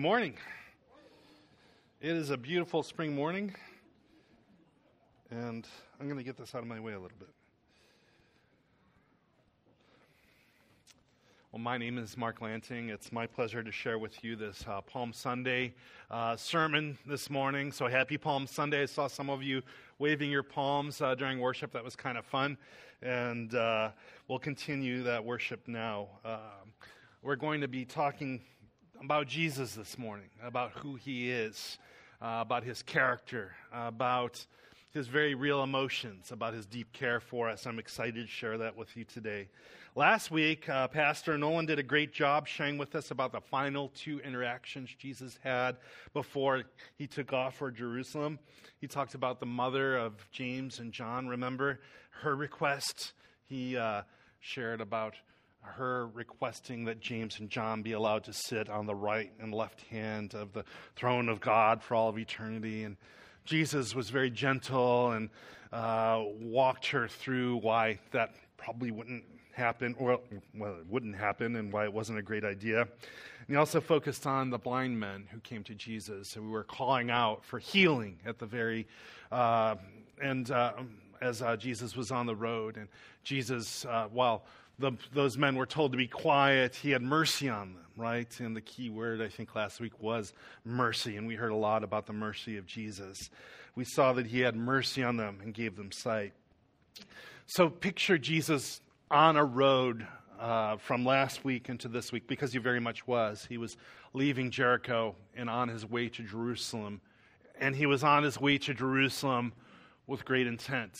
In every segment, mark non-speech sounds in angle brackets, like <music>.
Good morning. It is a beautiful spring morning, and I'm going to get this out of my way a little bit. Well, my name is Mark Lanting. It's my pleasure to share with you this uh, Palm Sunday uh, sermon this morning. So, happy Palm Sunday. I saw some of you waving your palms uh, during worship. That was kind of fun. And uh, we'll continue that worship now. Um, we're going to be talking about Jesus this morning, about who he is, uh, about his character, about his very real emotions, about his deep care for us. I'm excited to share that with you today. Last week, uh, Pastor Nolan did a great job sharing with us about the final two interactions Jesus had before he took off for Jerusalem. He talked about the mother of James and John, remember her request. He uh, shared about her requesting that James and John be allowed to sit on the right and left hand of the throne of God for all of eternity. And Jesus was very gentle and uh, walked her through why that probably wouldn't happen, or well, it wouldn't happen, and why it wasn't a great idea. And he also focused on the blind men who came to Jesus, we were calling out for healing at the very, uh, and uh, as uh, Jesus was on the road, and Jesus, uh, while the, those men were told to be quiet, he had mercy on them, right? And the key word, I think, last week was mercy. And we heard a lot about the mercy of Jesus. We saw that he had mercy on them and gave them sight. So picture Jesus on a road uh, from last week into this week, because he very much was. He was leaving Jericho and on his way to Jerusalem. And he was on his way to Jerusalem with great intent.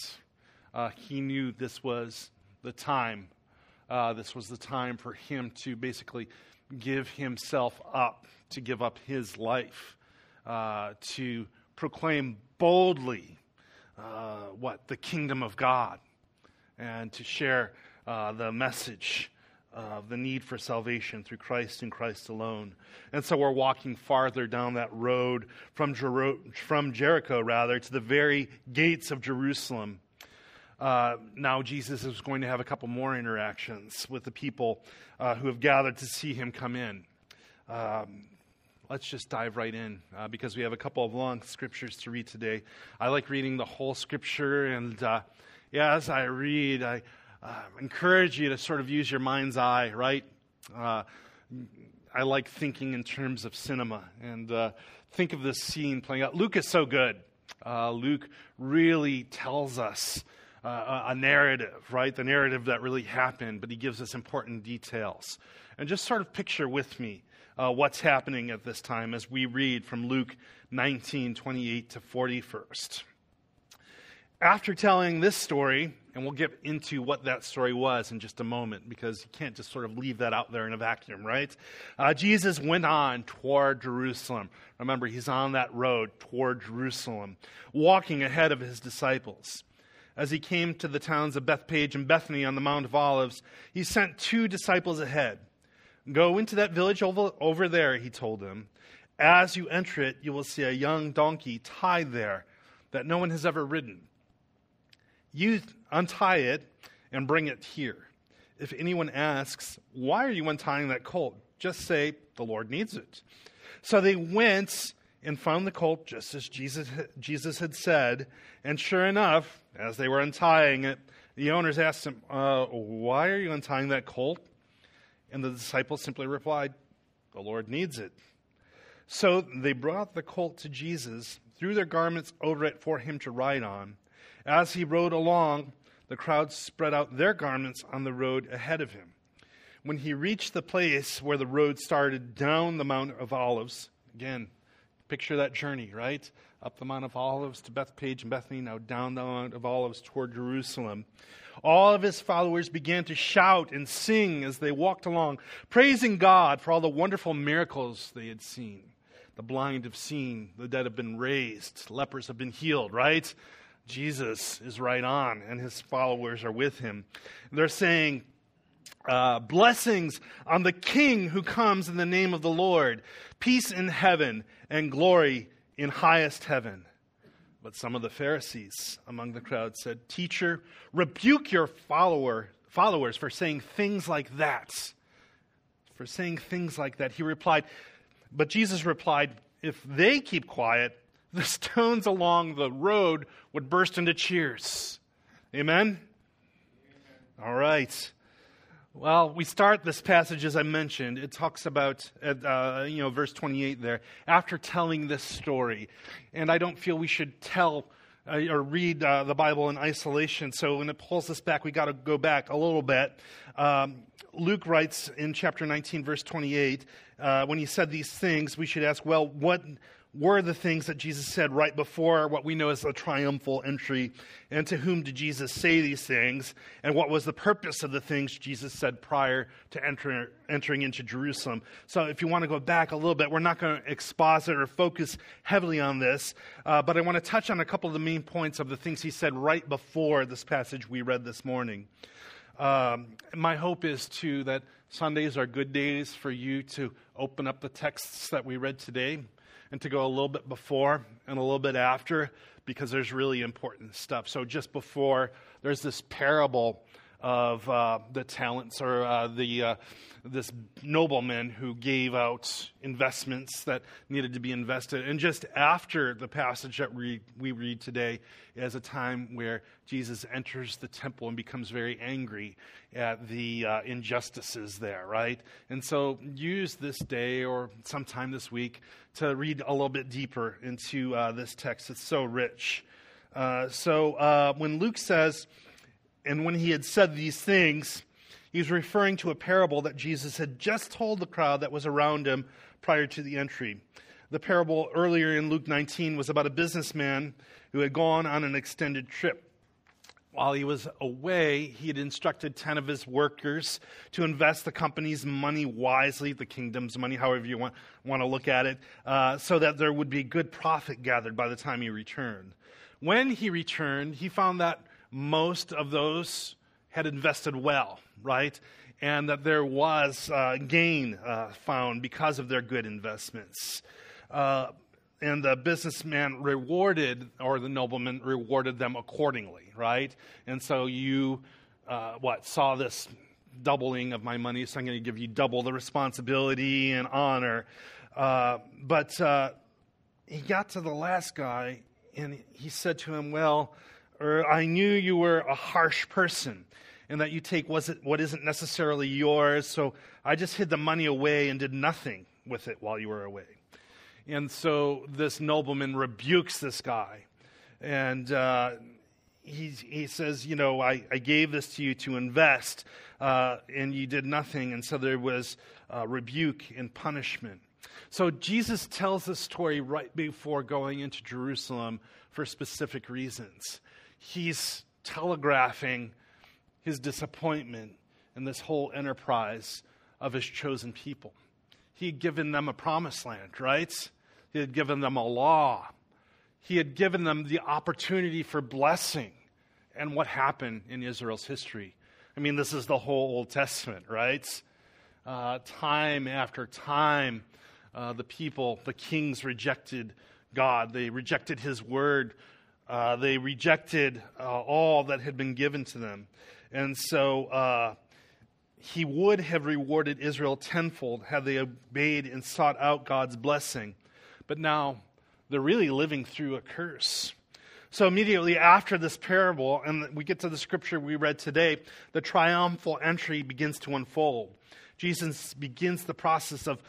Uh, he knew this was the time uh, this was the time for him to basically give himself up, to give up his life, uh, to proclaim boldly uh, what? The kingdom of God, and to share uh, the message of the need for salvation through Christ and Christ alone. And so we're walking farther down that road from, Jer- from Jericho, rather, to the very gates of Jerusalem. Uh, now Jesus is going to have a couple more interactions with the people uh, who have gathered to see him come in. Um, let's just dive right in uh, because we have a couple of long scriptures to read today. I like reading the whole scripture, and uh, yeah, as I read, I uh, encourage you to sort of use your mind's eye, right? Uh, I like thinking in terms of cinema and think of this scene playing out. Luke is so good. Luke really tells us uh, a narrative, right? The narrative that really happened, but he gives us important details. And just sort of picture with me uh, what's happening at this time as we read from Luke 19 28 to 41st. After telling this story, and we'll get into what that story was in just a moment because you can't just sort of leave that out there in a vacuum, right? Uh, Jesus went on toward Jerusalem. Remember, he's on that road toward Jerusalem, walking ahead of his disciples as he came to the towns of Bethphage and Bethany on the Mount of Olives, he sent two disciples ahead. Go into that village over, over there, he told them. As you enter it, you will see a young donkey tied there that no one has ever ridden. You untie it and bring it here. If anyone asks, Why are you untying that colt? just say, The Lord needs it. So they went and found the colt just as Jesus, Jesus had said. And sure enough, as they were untying it, the owners asked him, uh, Why are you untying that colt? And the disciples simply replied, The Lord needs it. So they brought the colt to Jesus, threw their garments over it for him to ride on. As he rode along, the crowd spread out their garments on the road ahead of him. When he reached the place where the road started down the Mount of Olives, again, Picture that journey, right? Up the Mount of Olives to Bethphage and Bethany, now down the Mount of Olives toward Jerusalem. All of his followers began to shout and sing as they walked along, praising God for all the wonderful miracles they had seen. The blind have seen, the dead have been raised, lepers have been healed, right? Jesus is right on, and his followers are with him. They're saying, uh, blessings on the King who comes in the name of the Lord, peace in heaven and glory in highest heaven. But some of the Pharisees among the crowd said, Teacher, rebuke your follower, followers for saying things like that. For saying things like that. He replied, But Jesus replied, If they keep quiet, the stones along the road would burst into cheers. Amen? All right. Well, we start this passage as I mentioned. It talks about, uh, you know, verse 28 there, after telling this story. And I don't feel we should tell uh, or read uh, the Bible in isolation. So when it pulls us back, we got to go back a little bit. Um, Luke writes in chapter 19, verse 28, uh, when he said these things, we should ask, well, what were the things that Jesus said right before what we know as a triumphal entry. And to whom did Jesus say these things? And what was the purpose of the things Jesus said prior to enter, entering into Jerusalem? So, if you want to go back a little bit, we're not going to exposit or focus heavily on this, uh, but I want to touch on a couple of the main points of the things he said right before this passage we read this morning. Um, my hope is, too, that Sundays are good days for you to open up the texts that we read today and to go a little bit before and a little bit after because there's really important stuff. So, just before, there's this parable of uh, the talents or uh, the uh, this nobleman who gave out investments that needed to be invested. And just after the passage that we, we read today is a time where Jesus enters the temple and becomes very angry at the uh, injustices there, right? And so use this day or sometime this week to read a little bit deeper into uh, this text. It's so rich. Uh, so when Luke says, and when he had said these things, he was referring to a parable that Jesus had just told the crowd that was around him prior to the entry. The parable earlier in Luke 19 was about a businessman who had gone on an extended trip. While he was away, he had instructed 10 of his workers to invest the company's money wisely, the kingdom's money, however you want, want to look at it, uh, so that there would be good profit gathered by the time he returned. When he returned, he found that most of those had invested well, right? And that there was uh, gain uh, found because of their good investments. Uh, and the businessman rewarded, or the nobleman rewarded them accordingly, right? And so you, uh, what, saw this doubling of my money, so I'm going to give you double the responsibility and honor. Uh, but uh, he got to the last guy, and he said to him, Well, or I knew you were a harsh person and that you take what isn't necessarily yours. So I just hid the money away and did nothing with it while you were away. And so this nobleman rebukes this guy. And uh, he, he says, You know, I, I gave this to you to invest, uh, and you did nothing. And so there was uh, rebuke and punishment. So Jesus tells this story right before going into Jerusalem for specific reasons he's telegraphing his disappointment in this whole enterprise of his chosen people. He had given them a promised land, right? He had given them a law. He had given them the opportunity for blessing. And what happened in Israel's history? I mean, this is the whole Old Testament, right? Uh, time after time, uh, the people, the kings rejected God. They rejected his word. Uh, they rejected uh, all that had been given to them. And so uh, he would have rewarded Israel tenfold had they obeyed and sought out God's blessing. But now they're really living through a curse. So immediately after this parable, and we get to the scripture we read today, the triumphal entry begins to unfold. Jesus begins the process of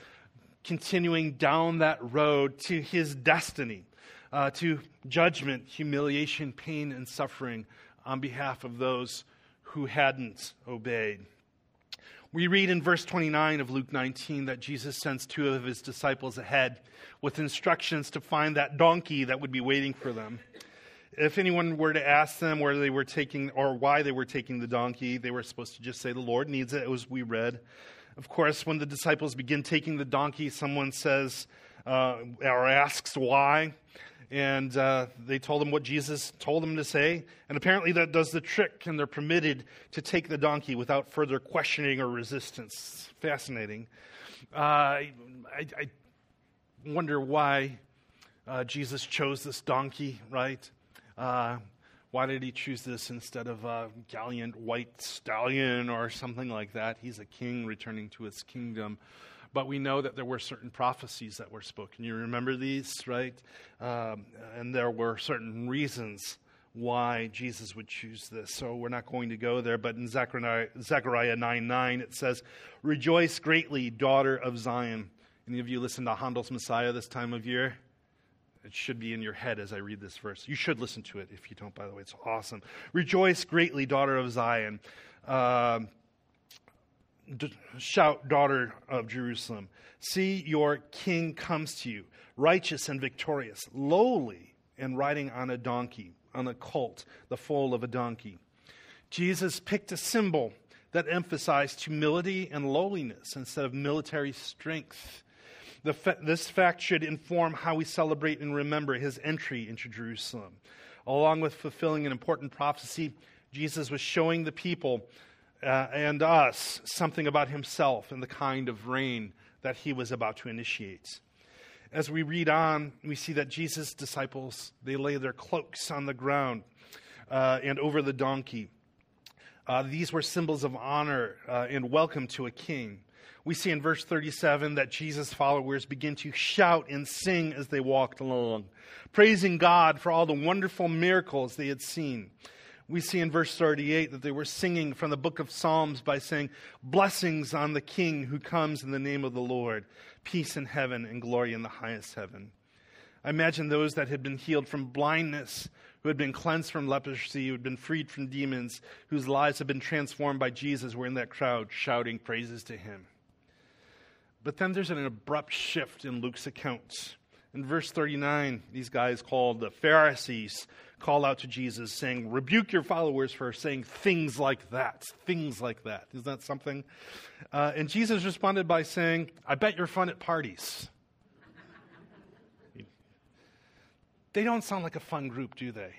continuing down that road to his destiny uh, to judgment, humiliation, pain, and suffering on behalf of those who hadn't obeyed. We read in verse 29 of Luke 19 that Jesus sends two of his disciples ahead with instructions to find that donkey that would be waiting for them. If anyone were to ask them where they were taking or why they were taking the donkey, they were supposed to just say, The Lord needs it, as we read. Of course, when the disciples begin taking the donkey, someone says uh, or asks why and uh, they told him what Jesus told them to say. And apparently that does the trick, and they're permitted to take the donkey without further questioning or resistance. Fascinating. Uh, I, I, wonder why uh, Jesus chose this donkey, right? Uh, why did he choose this instead of a gallant white stallion or something like that? He's a king returning to his kingdom. But we know that there were certain prophecies that were spoken. You remember these, right? Um, and there were certain reasons why Jesus would choose this. So we're not going to go there, but in Zechariah, Zechariah 9 9, it says, Rejoice greatly, daughter of Zion. Any of you listen to Handel's Messiah this time of year? It should be in your head as I read this verse. You should listen to it if you don't, by the way. It's awesome. Rejoice greatly, daughter of Zion. D- shout, daughter of Jerusalem. See, your king comes to you, righteous and victorious, lowly and riding on a donkey, on a colt, the foal of a donkey. Jesus picked a symbol that emphasized humility and lowliness instead of military strength. Fa- this fact should inform how we celebrate and remember his entry into Jerusalem. Along with fulfilling an important prophecy, Jesus was showing the people uh, and us something about himself and the kind of reign that he was about to initiate. As we read on, we see that Jesus' disciples, they lay their cloaks on the ground uh, and over the donkey. Uh, these were symbols of honor uh, and welcome to a king we see in verse 37 that Jesus' followers begin to shout and sing as they walked along, praising God for all the wonderful miracles they had seen. We see in verse 38 that they were singing from the book of Psalms by saying, Blessings on the King who comes in the name of the Lord, peace in heaven and glory in the highest heaven. I imagine those that had been healed from blindness, who had been cleansed from leprosy, who had been freed from demons, whose lives had been transformed by Jesus, were in that crowd shouting praises to him. But then there's an abrupt shift in Luke's accounts. In verse 39, these guys called the Pharisees call out to Jesus saying, Rebuke your followers for saying things like that. Things like that. Isn't that something? Uh, and Jesus responded by saying, I bet you're fun at parties. they don't sound like a fun group, do they?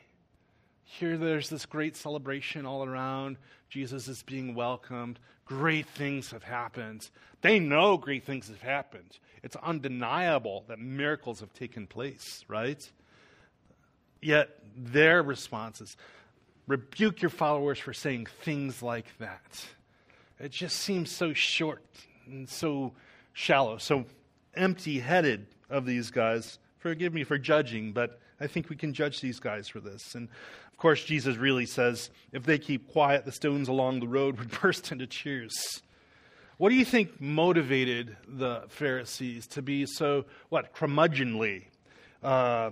Here, there's this great celebration all around. Jesus is being welcomed. Great things have happened. They know great things have happened. It's undeniable that miracles have taken place, right? Yet their response is rebuke your followers for saying things like that. It just seems so short and so shallow, so empty headed of these guys. Forgive me for judging, but I think we can judge these guys for this. And of course, Jesus really says if they keep quiet, the stones along the road would <laughs> burst into cheers. What do you think motivated the Pharisees to be so, what, curmudgeonly? Uh,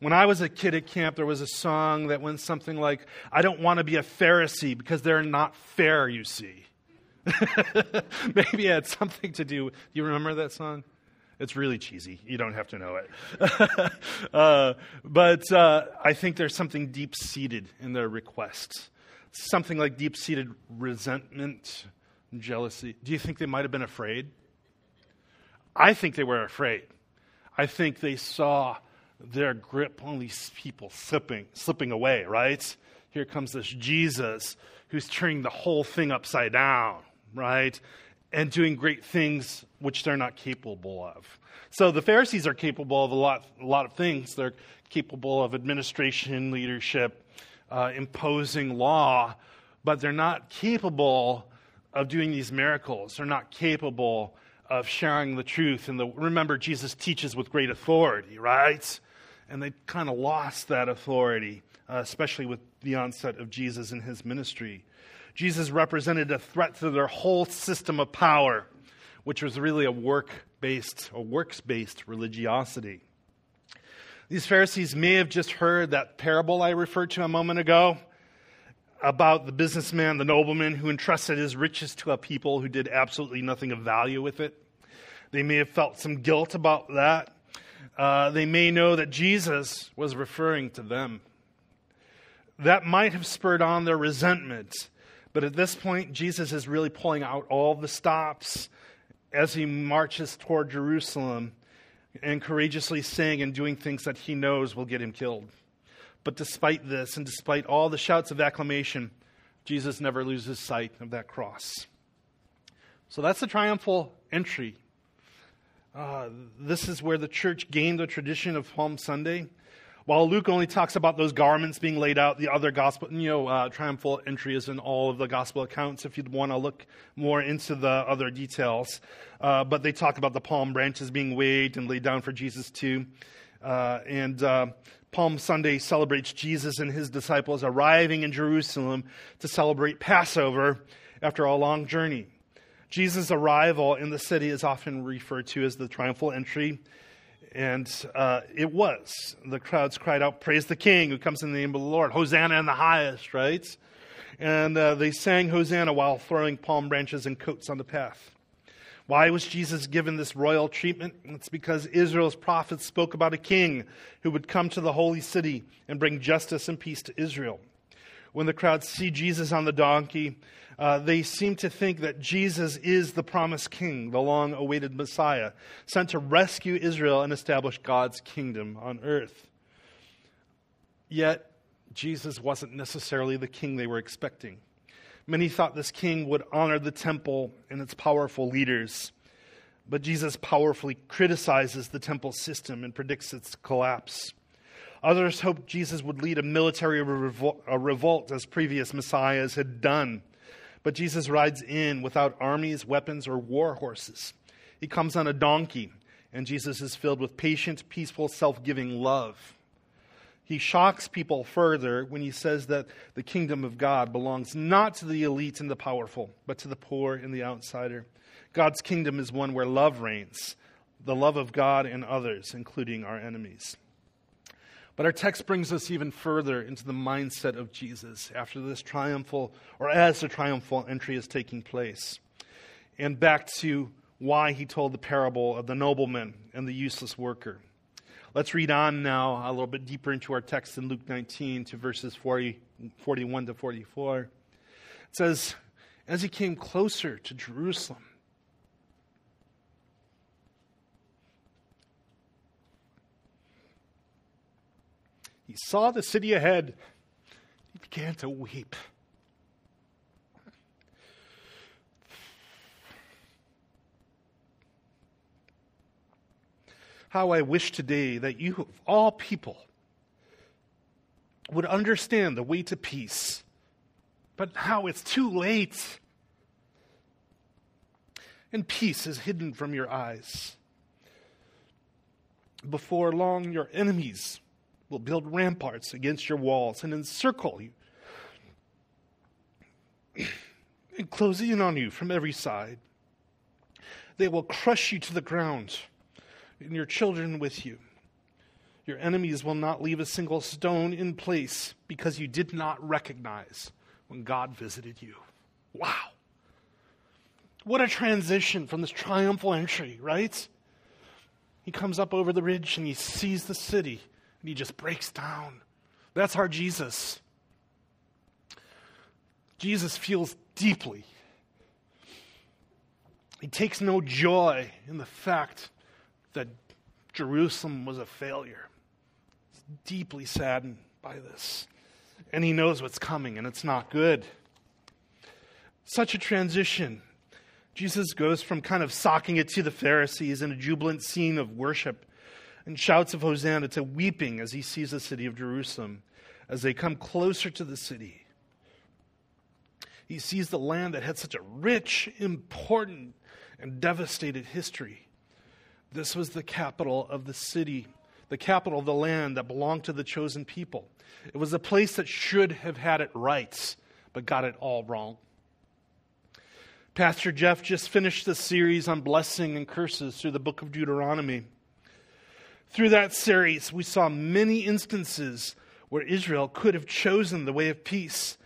when I was a kid at camp, there was a song that went something like, I don't want to be a Pharisee because they're not fair, you see. <laughs> Maybe it had something to do. Do you remember that song? It's really cheesy. You don't have to know it. <laughs> uh, but uh, I think there's something deep seated in their requests. Something like deep seated resentment, jealousy. Do you think they might have been afraid? I think they were afraid. I think they saw their grip on these people slipping, slipping away, right? Here comes this Jesus who's turning the whole thing upside down, right? and doing great things which they're not capable of. So the Pharisees are capable of a lot, a lot of things. They're capable of administration, leadership, uh, imposing law, but they're not capable of doing these miracles. They're not capable of sharing the truth. And the, remember, Jesus teaches with great authority, right? And they kind of lost that authority, uh, especially with the onset of Jesus and his ministry. Jesus represented a threat to their whole system of power, which was really a work based or works based religiosity. These Pharisees may have just heard that parable I referred to a moment ago about the businessman, the nobleman who entrusted his riches to a people who did absolutely nothing of value with it. They may have felt some guilt about that. Uh, they may know that Jesus was referring to them. That might have spurred on their resentment but at this point, Jesus is really pulling out all the stops as he marches toward Jerusalem and courageously saying and doing things that he knows will get him killed. But despite this, and despite all the shouts of acclamation, Jesus never loses sight of that cross. So that's the triumphal entry. Uh, this is where the church gained the tradition of Palm Sunday. While Luke only talks about those garments being laid out, the other gospel, you know, uh, triumphal entry is in all of the gospel accounts if you'd want to look more into the other details. Uh, but they talk about the palm branches being waved and laid down for Jesus too. Uh, and uh, Palm Sunday celebrates Jesus and his disciples arriving in Jerusalem to celebrate Passover after a long journey. Jesus' arrival in the city is often referred to as the triumphal entry. And uh, it was. The crowds cried out, Praise the King who comes in the name of the Lord. Hosanna in the highest, right? And uh, they sang Hosanna while throwing palm branches and coats on the path. Why was Jesus given this royal treatment? It's because Israel's prophets spoke about a king who would come to the holy city and bring justice and peace to Israel. When the crowds see Jesus on the donkey, uh, they seem to think that Jesus is the promised king, the long awaited Messiah, sent to rescue Israel and establish God's kingdom on earth. Yet, Jesus wasn't necessarily the king they were expecting. Many thought this king would honor the temple and its powerful leaders. But Jesus powerfully criticizes the temple system and predicts its collapse. Others hoped Jesus would lead a military revolt, a revolt as previous messiahs had done. But Jesus rides in without armies, weapons, or war horses. He comes on a donkey, and Jesus is filled with patient, peaceful, self giving love. He shocks people further when he says that the kingdom of God belongs not to the elite and the powerful, but to the poor and the outsider. God's kingdom is one where love reigns, the love of God and others, including our enemies. But our text brings us even further into the mindset of Jesus after this triumphal, or as the triumphal entry is taking place, and back to why he told the parable of the nobleman and the useless worker. Let's read on now a little bit deeper into our text in Luke 19 to verses 40, 41 to 44. It says, As he came closer to Jerusalem, He saw the city ahead. He began to weep. How I wish today that you, of all people, would understand the way to peace, but how it's too late. And peace is hidden from your eyes. Before long, your enemies will build ramparts against your walls and encircle you <clears throat> and close in on you from every side. They will crush you to the ground and your children with you. Your enemies will not leave a single stone in place because you did not recognize when God visited you. Wow. What a transition from this triumphal entry, right? He comes up over the ridge and he sees the city and he just breaks down. That's our Jesus. Jesus feels deeply. He takes no joy in the fact that Jerusalem was a failure. He's deeply saddened by this. And he knows what's coming, and it's not good. Such a transition. Jesus goes from kind of socking it to the Pharisees in a jubilant scene of worship and shouts of Hosanna to weeping as he sees the city of Jerusalem as they come closer to the city. He sees the land that had such a rich, important, and devastated history. This was the capital of the city, the capital of the land that belonged to the chosen people. It was a place that should have had it right, but got it all wrong. Pastor Jeff just finished the series on blessing and curses through the book of Deuteronomy. Through that series, we saw many instances where Israel could have chosen the way of peace,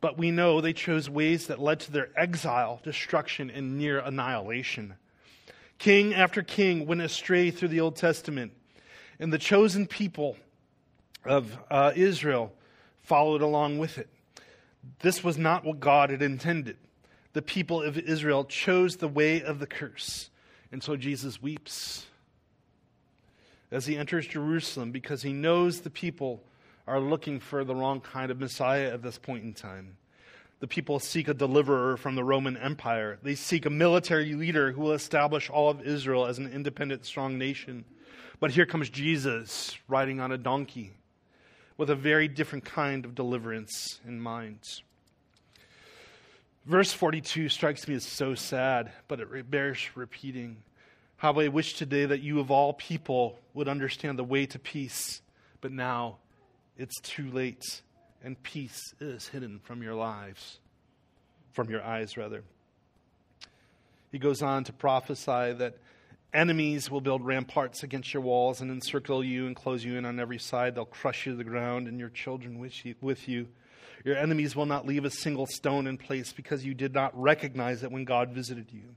but we know they chose ways that led to their exile, destruction, and near annihilation. King after king went astray through the Old Testament, and the chosen people of uh, Israel followed along with it. This was not what God had intended. The people of Israel chose the way of the curse, and so Jesus weeps as he enters Jerusalem because he knows the people are looking for the wrong kind of Messiah at this point in time. The people seek a deliverer from the Roman Empire. They seek a military leader who will establish all of Israel as an independent, strong nation. But here comes Jesus riding on a donkey with a very different kind of deliverance in mind. Verse 42 strikes me as so sad, but it bears repeating. How I wish today that you of all people would understand the way to peace, but now it's too late, and peace is hidden from your lives, from your eyes, rather. He goes on to prophesy that enemies will build ramparts against your walls and encircle you and close you in on every side. They'll crush you to the ground and your children with you. Your enemies will not leave a single stone in place because you did not recognize it when God visited you.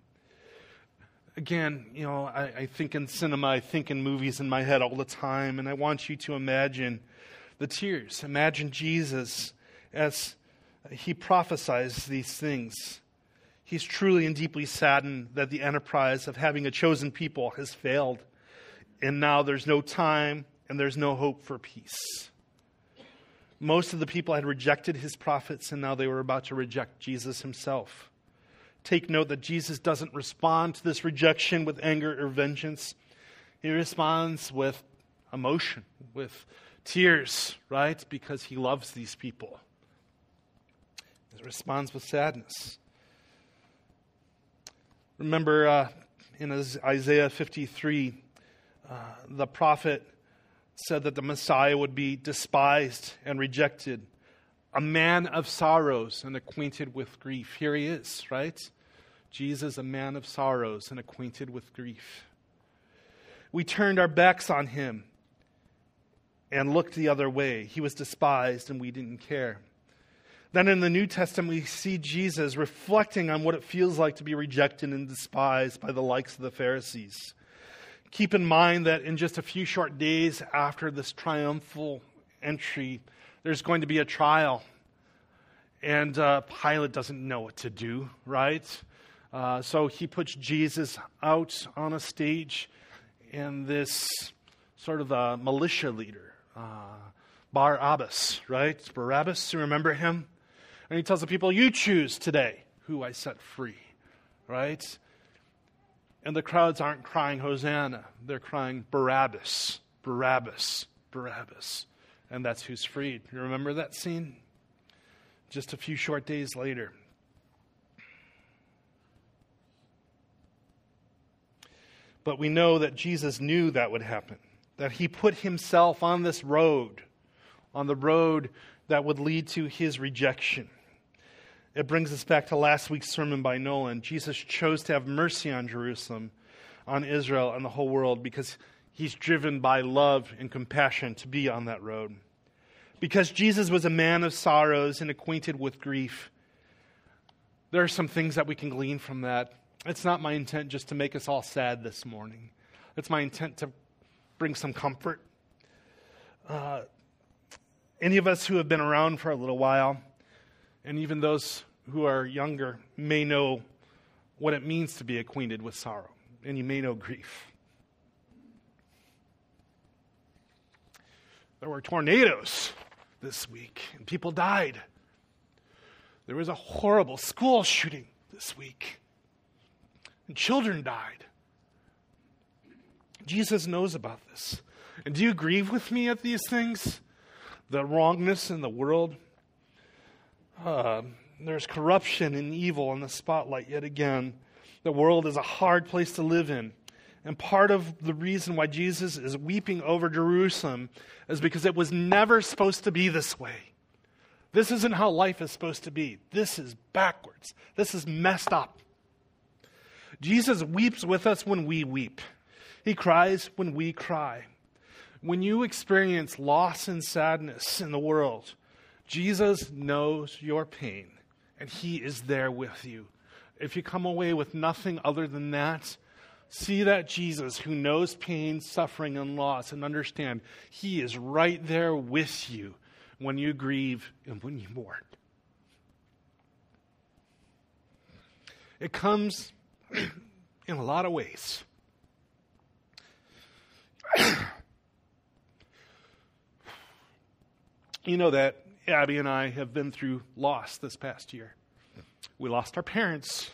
Again, you know, I, I think in cinema, I think in movies in my head all the time, and I want you to imagine the tears. Imagine Jesus as he prophesies these things. He's truly and deeply saddened that the enterprise of having a chosen people has failed. And now there's no time and there's no hope for peace. Most of the people had rejected his prophets, and now they were about to reject Jesus himself. Take note that Jesus doesn't respond to this rejection with anger or vengeance. He responds with emotion, with tears, right? Because he loves these people. He responds with sadness. Remember uh, in Isaiah 53, uh, the prophet said that the Messiah would be despised and rejected, a man of sorrows and acquainted with grief. Here he is, right? Jesus, a man of sorrows and acquainted with grief. We turned our backs on him and looked the other way. He was despised and we didn't care. Then in the New Testament, we see Jesus reflecting on what it feels like to be rejected and despised by the likes of the Pharisees. Keep in mind that in just a few short days after this triumphal entry, there's going to be a trial. And uh, Pilate doesn't know what to do, right? Uh, so he puts Jesus out on a stage, and this sort of a militia leader, uh, Barabbas, right? Barabbas, you remember him? And he tells the people, You choose today who I set free, right? And the crowds aren't crying Hosanna, they're crying Barabbas, Barabbas, Barabbas. And that's who's freed. You remember that scene? Just a few short days later. But we know that Jesus knew that would happen, that he put himself on this road, on the road that would lead to his rejection. It brings us back to last week's sermon by Nolan. Jesus chose to have mercy on Jerusalem, on Israel, and the whole world because he's driven by love and compassion to be on that road. Because Jesus was a man of sorrows and acquainted with grief, there are some things that we can glean from that. It's not my intent just to make us all sad this morning, it's my intent to bring some comfort. Uh, any of us who have been around for a little while, and even those who are younger may know what it means to be acquainted with sorrow, and you may know grief. There were tornadoes this week, and people died. There was a horrible school shooting this week, and children died. Jesus knows about this. And do you grieve with me at these things? The wrongness in the world? Uh, there's corruption and evil in the spotlight yet again. The world is a hard place to live in. And part of the reason why Jesus is weeping over Jerusalem is because it was never supposed to be this way. This isn't how life is supposed to be. This is backwards. This is messed up. Jesus weeps with us when we weep, He cries when we cry. When you experience loss and sadness in the world, Jesus knows your pain, and He is there with you. If you come away with nothing other than that, see that Jesus who knows pain, suffering, and loss, and understand He is right there with you when you grieve and when you mourn. It comes <clears throat> in a lot of ways. <clears throat> you know that Abby and I have been through loss this past year. We lost our parents.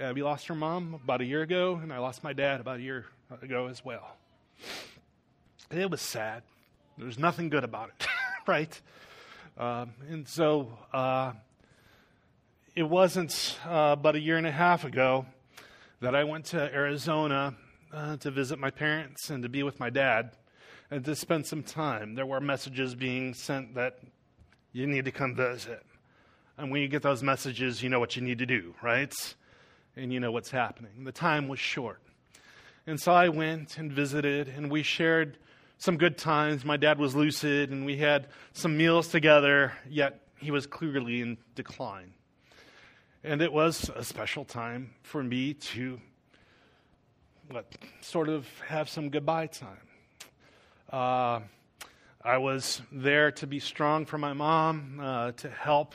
Abby lost her mom about a year ago, and I lost my dad about a year ago as well. It was sad. There was nothing good about it, <laughs> right? Um, and so uh, it wasn't uh, but a year and a half ago that I went to Arizona uh, to visit my parents and to be with my dad and to spend some time. There were messages being sent that you need to come visit. And when you get those messages, you know what you need to do, right? And you know what's happening. The time was short. And so I went and visited, and we shared some good times. My dad was lucid, and we had some meals together, yet he was clearly in decline. And it was a special time for me to what, sort of have some goodbye time. Uh, I was there to be strong for my mom, uh, to help,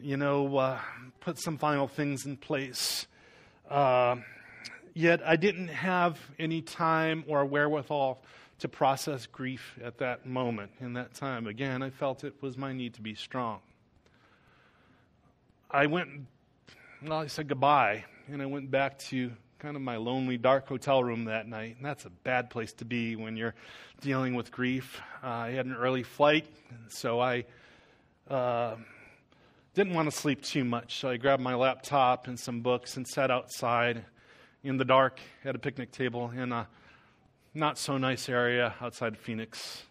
you know, uh, put some final things in place. Uh, yet I didn't have any time or wherewithal to process grief at that moment, in that time. Again, I felt it was my need to be strong. I went, well, I said goodbye, and I went back to kind of my lonely, dark hotel room that night. And that's a bad place to be when you're dealing with grief. Uh, I had an early flight, so I uh, didn't want to sleep too much. So I grabbed my laptop and some books and sat outside in the dark at a picnic table in a not so nice area outside Phoenix.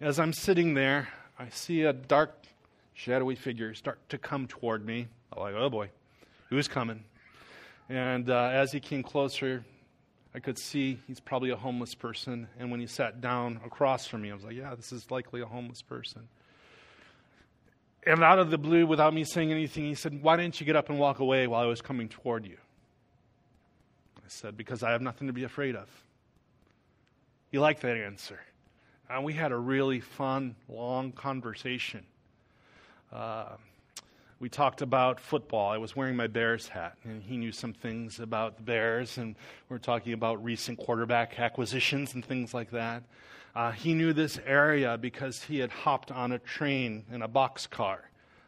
As I'm sitting there, I see a dark, shadowy figure start to come toward me. I'm like, oh boy, who's coming? And uh, as he came closer, I could see he's probably a homeless person. And when he sat down across from me, I was like, yeah, this is likely a homeless person. And out of the blue, without me saying anything, he said, Why didn't you get up and walk away while I was coming toward you? I said, Because I have nothing to be afraid of. He liked that answer. And we had a really fun, long conversation. Uh, we talked about football. I was wearing my Bears hat, and he knew some things about the Bears, and we are talking about recent quarterback acquisitions and things like that. Uh, he knew this area because he had hopped on a train in a boxcar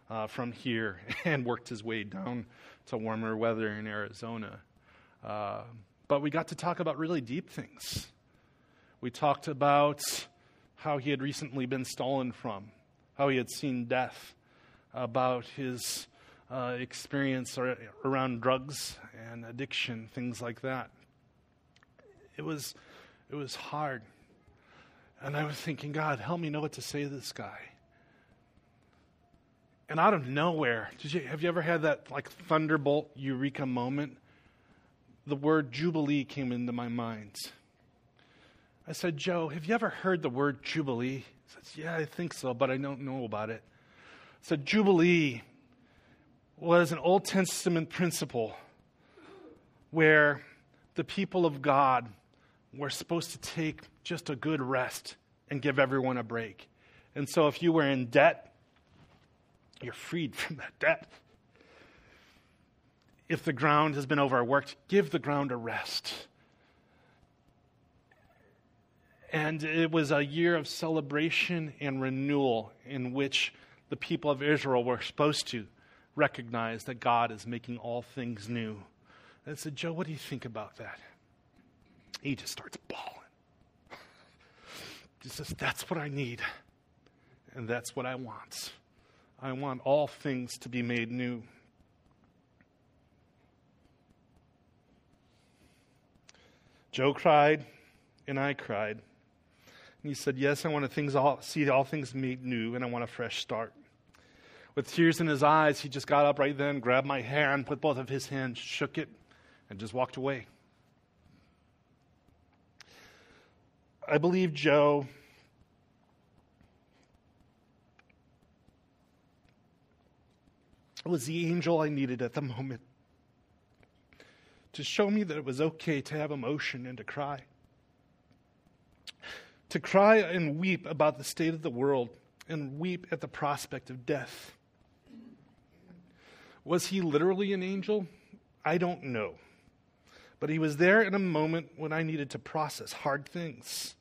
uh, from here <laughs> and worked his way down to warmer weather in Arizona. Uh, but we got to talk about really deep things. We talked about how he had recently been stolen from, how he had seen death, about his uh, experience around drugs and addiction, things like that. It was, it was hard. And I was thinking, God, help me know what to say to this guy. And out of nowhere, you, have you ever had that like thunderbolt eureka moment? The word jubilee came into my mind. I said, Joe, have you ever heard the word Jubilee? He says, Yeah, I think so, but I don't know about it. I said, Jubilee was an Old Testament principle where the people of God were supposed to take just a good rest and give everyone a break. And so if you were in debt, you're freed <laughs> from that debt. If the ground has been overworked, give the ground a rest. And it was a year of celebration and renewal in which the people of Israel were supposed to recognize that God is making all things new. And I said, Joe, what do you think about that? He just starts bawling. He says, That's what I need. And that's what I want. I want all things to be made new. Joe cried, and I cried. And he said, Yes, I want to things all, see all things made new, and I want a fresh start. With tears in his eyes, he just got up right then, grabbed my hand, put both of his hands, shook it, and just walked away. I believe Joe was the angel I needed at the moment to show me that it was okay to have emotion and to cry to cry and weep about the state of the world and weep at the prospect of death. Was he literally an angel? I don't know. But he was there in a moment when I needed to process hard things.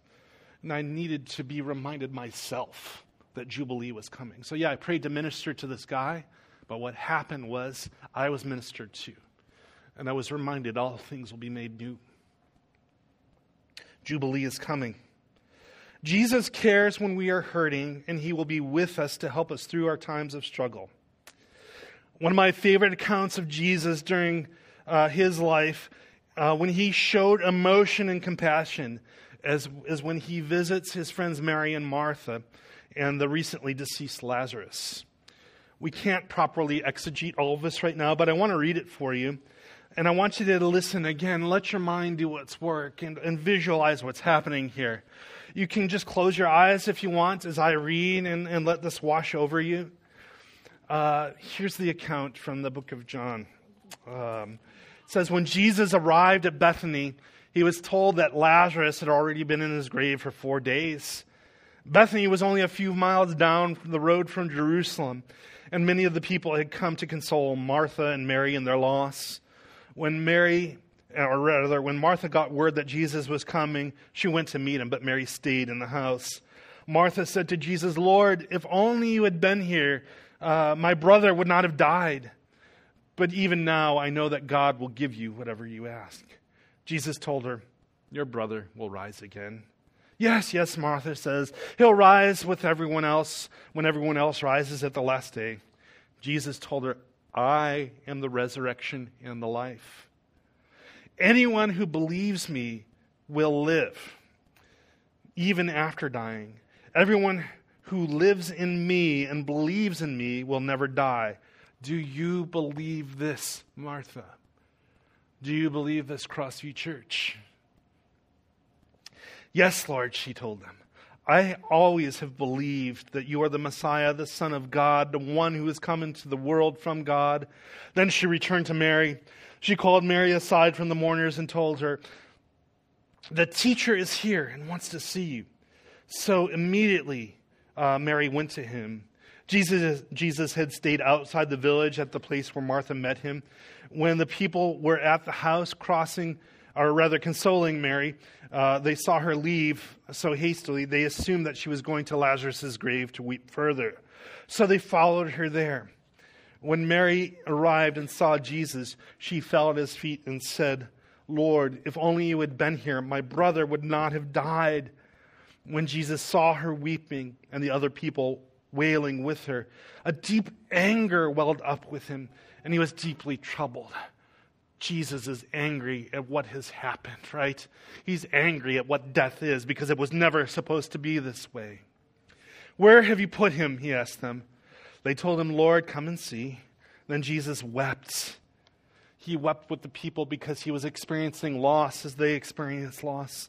And I needed to be reminded myself that Jubilee was coming. So, yeah, I prayed to minister to this guy, but what happened was I was ministered to. And I was reminded all things will be made new. Jubilee is coming. Jesus cares when we are hurting, and he will be with us to help us through our times of struggle. One of my favorite accounts of Jesus during uh, his life, uh, when he showed emotion and compassion, as, is when he visits his friends Mary and Martha and the recently deceased Lazarus. We can't properly exegete all of this right now, but I want to read it for you. And I want you to listen again. Let your mind do its work and, and visualize what's happening here. You can just close your eyes if you want as I read and, and let this wash over you. Uh, here's the account from the book of John. Um, says, When Jesus arrived at Bethany, he was told that Lazarus had already been in his grave for four days. Bethany was only a few miles down the road from Jerusalem, and many of the people had come to console Martha and Mary in their loss. When Mary, or rather, when Martha got word that Jesus was coming, she went to meet him, but Mary stayed in the house. Martha said to Jesus, Lord, if only you had been here, uh, my brother would not have died. But even now, I know that God will give you whatever you ask. Jesus told her, Your brother will rise again. Yes, yes, Martha says. He'll rise with everyone else when everyone else rises at the last day. Jesus told her, I am the resurrection and the life. Anyone who believes me will live, even after dying. Everyone who lives in me and believes in me will never die. Do you believe this, Martha? Do you believe this, Crossview Church? Yes, Lord, she told them. I always have believed that you are the Messiah, the Son of God, the one who has come into the world from God. Then she returned to Mary. She called Mary aside from the mourners and told her, The teacher is here and wants to see you. So immediately uh, Mary went to him. Jesus, Jesus had stayed outside the village at the place where Martha met him. When the people were at the house crossing, or rather consoling Mary, uh, they saw her leave so hastily, they assumed that she was going to Lazarus' grave to weep further. So they followed her there. When Mary arrived and saw Jesus, she fell at his feet and said, Lord, if only you had been here, my brother would not have died. When Jesus saw her weeping and the other people wailing with her, a deep anger welled up with him, and he was deeply troubled. Jesus is angry at what has happened, right? He's angry at what death is because it was never supposed to be this way. Where have you put him? He asked them. They told him, Lord, come and see. Then Jesus wept. He wept with the people because he was experiencing loss as they experienced loss.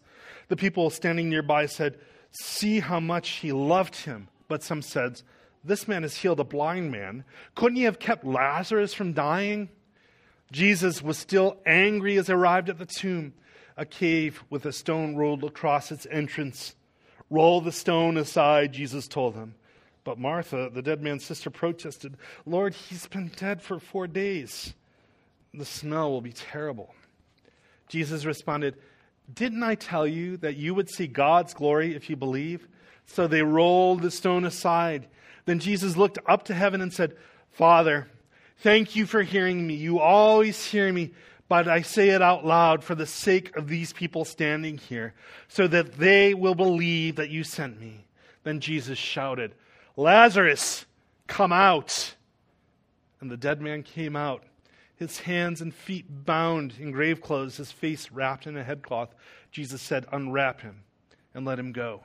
The people standing nearby said, See how much he loved him. But some said, This man has healed a blind man. Couldn't he have kept Lazarus from dying? Jesus was still angry as he arrived at the tomb, a cave with a stone rolled across its entrance. Roll the stone aside, Jesus told him. But Martha, the dead man's sister, protested, Lord, he's been dead for four days. The smell will be terrible. Jesus responded, Didn't I tell you that you would see God's glory if you believe? So they rolled the stone aside. Then Jesus looked up to heaven and said, Father, Thank you for hearing me. You always hear me, but I say it out loud for the sake of these people standing here, so that they will believe that you sent me. Then Jesus shouted, Lazarus, come out. And the dead man came out, his hands and feet bound in grave clothes, his face wrapped in a headcloth. Jesus said, Unwrap him and let him go.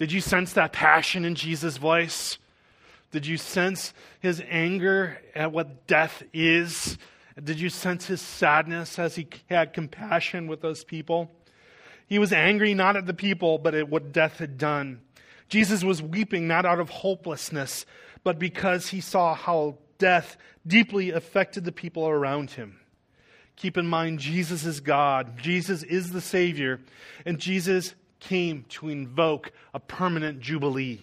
Did you sense that passion in Jesus' voice? Did you sense his anger at what death is? Did you sense his sadness as he had compassion with those people? He was angry not at the people, but at what death had done. Jesus was weeping not out of hopelessness, but because he saw how death deeply affected the people around him. Keep in mind, Jesus is God, Jesus is the Savior, and Jesus came to invoke a permanent jubilee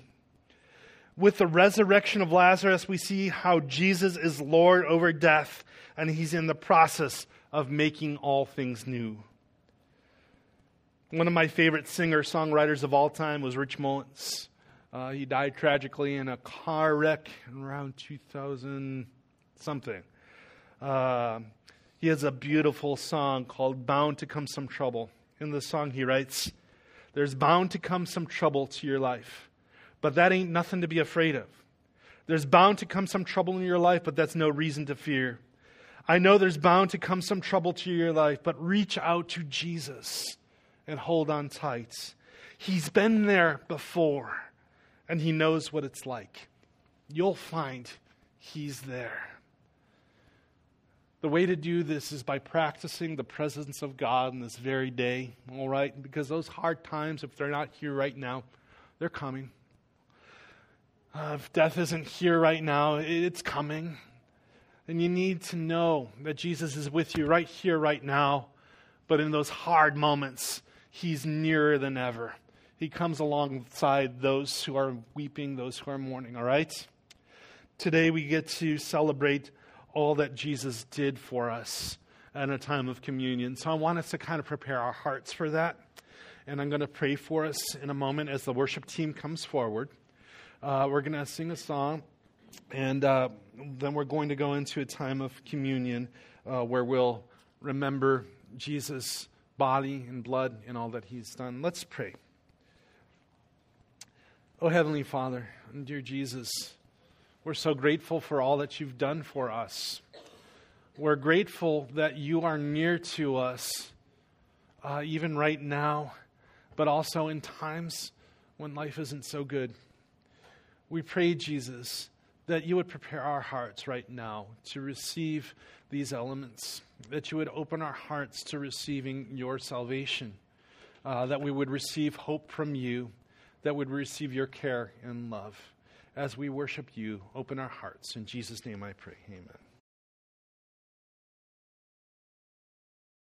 with the resurrection of Lazarus, we see how Jesus is Lord over death, and he's in the process of making all things new. One of my favorite singer songwriters of all time was Rich Mullins. Uh, he died tragically in a car wreck around 2000 something. Uh, he has a beautiful song called Bound to Come Some Trouble. In the song, he writes, There's bound to come some trouble to your life, but that ain't nothing to be afraid of. There's bound to come some trouble in your life, but that's no reason to fear. I know there's bound to come some trouble to your life, but reach out to Jesus and hold on tight. He's been there before, and He knows what it's like. You'll find He's there. The way to do this is by practicing the presence of God in this very day, all right? Because those hard times, if they're not here right now, they're coming. Uh, if death isn't here right now, it's coming. And you need to know that Jesus is with you right here, right now. But in those hard moments, He's nearer than ever. He comes alongside those who are weeping, those who are mourning, all right? Today we get to celebrate all that Jesus did for us in a time of communion. So I want us to kind of prepare our hearts for that. And I'm going to pray for us in a moment as the worship team comes forward. Uh, we're going to sing a song, and uh, then we're going to go into a time of communion uh, where we'll remember Jesus' body and blood and all that he's done. Let's pray. Oh, Heavenly Father, and dear Jesus, we're so grateful for all that you've done for us. We're grateful that you are near to us, uh, even right now, but also in times when life isn't so good. We pray, Jesus, that you would prepare our hearts right now to receive these elements, that you would open our hearts to receiving your salvation, uh, that we would receive hope from you, that would receive your care and love as we worship you, open our hearts. In Jesus' name I pray. Amen.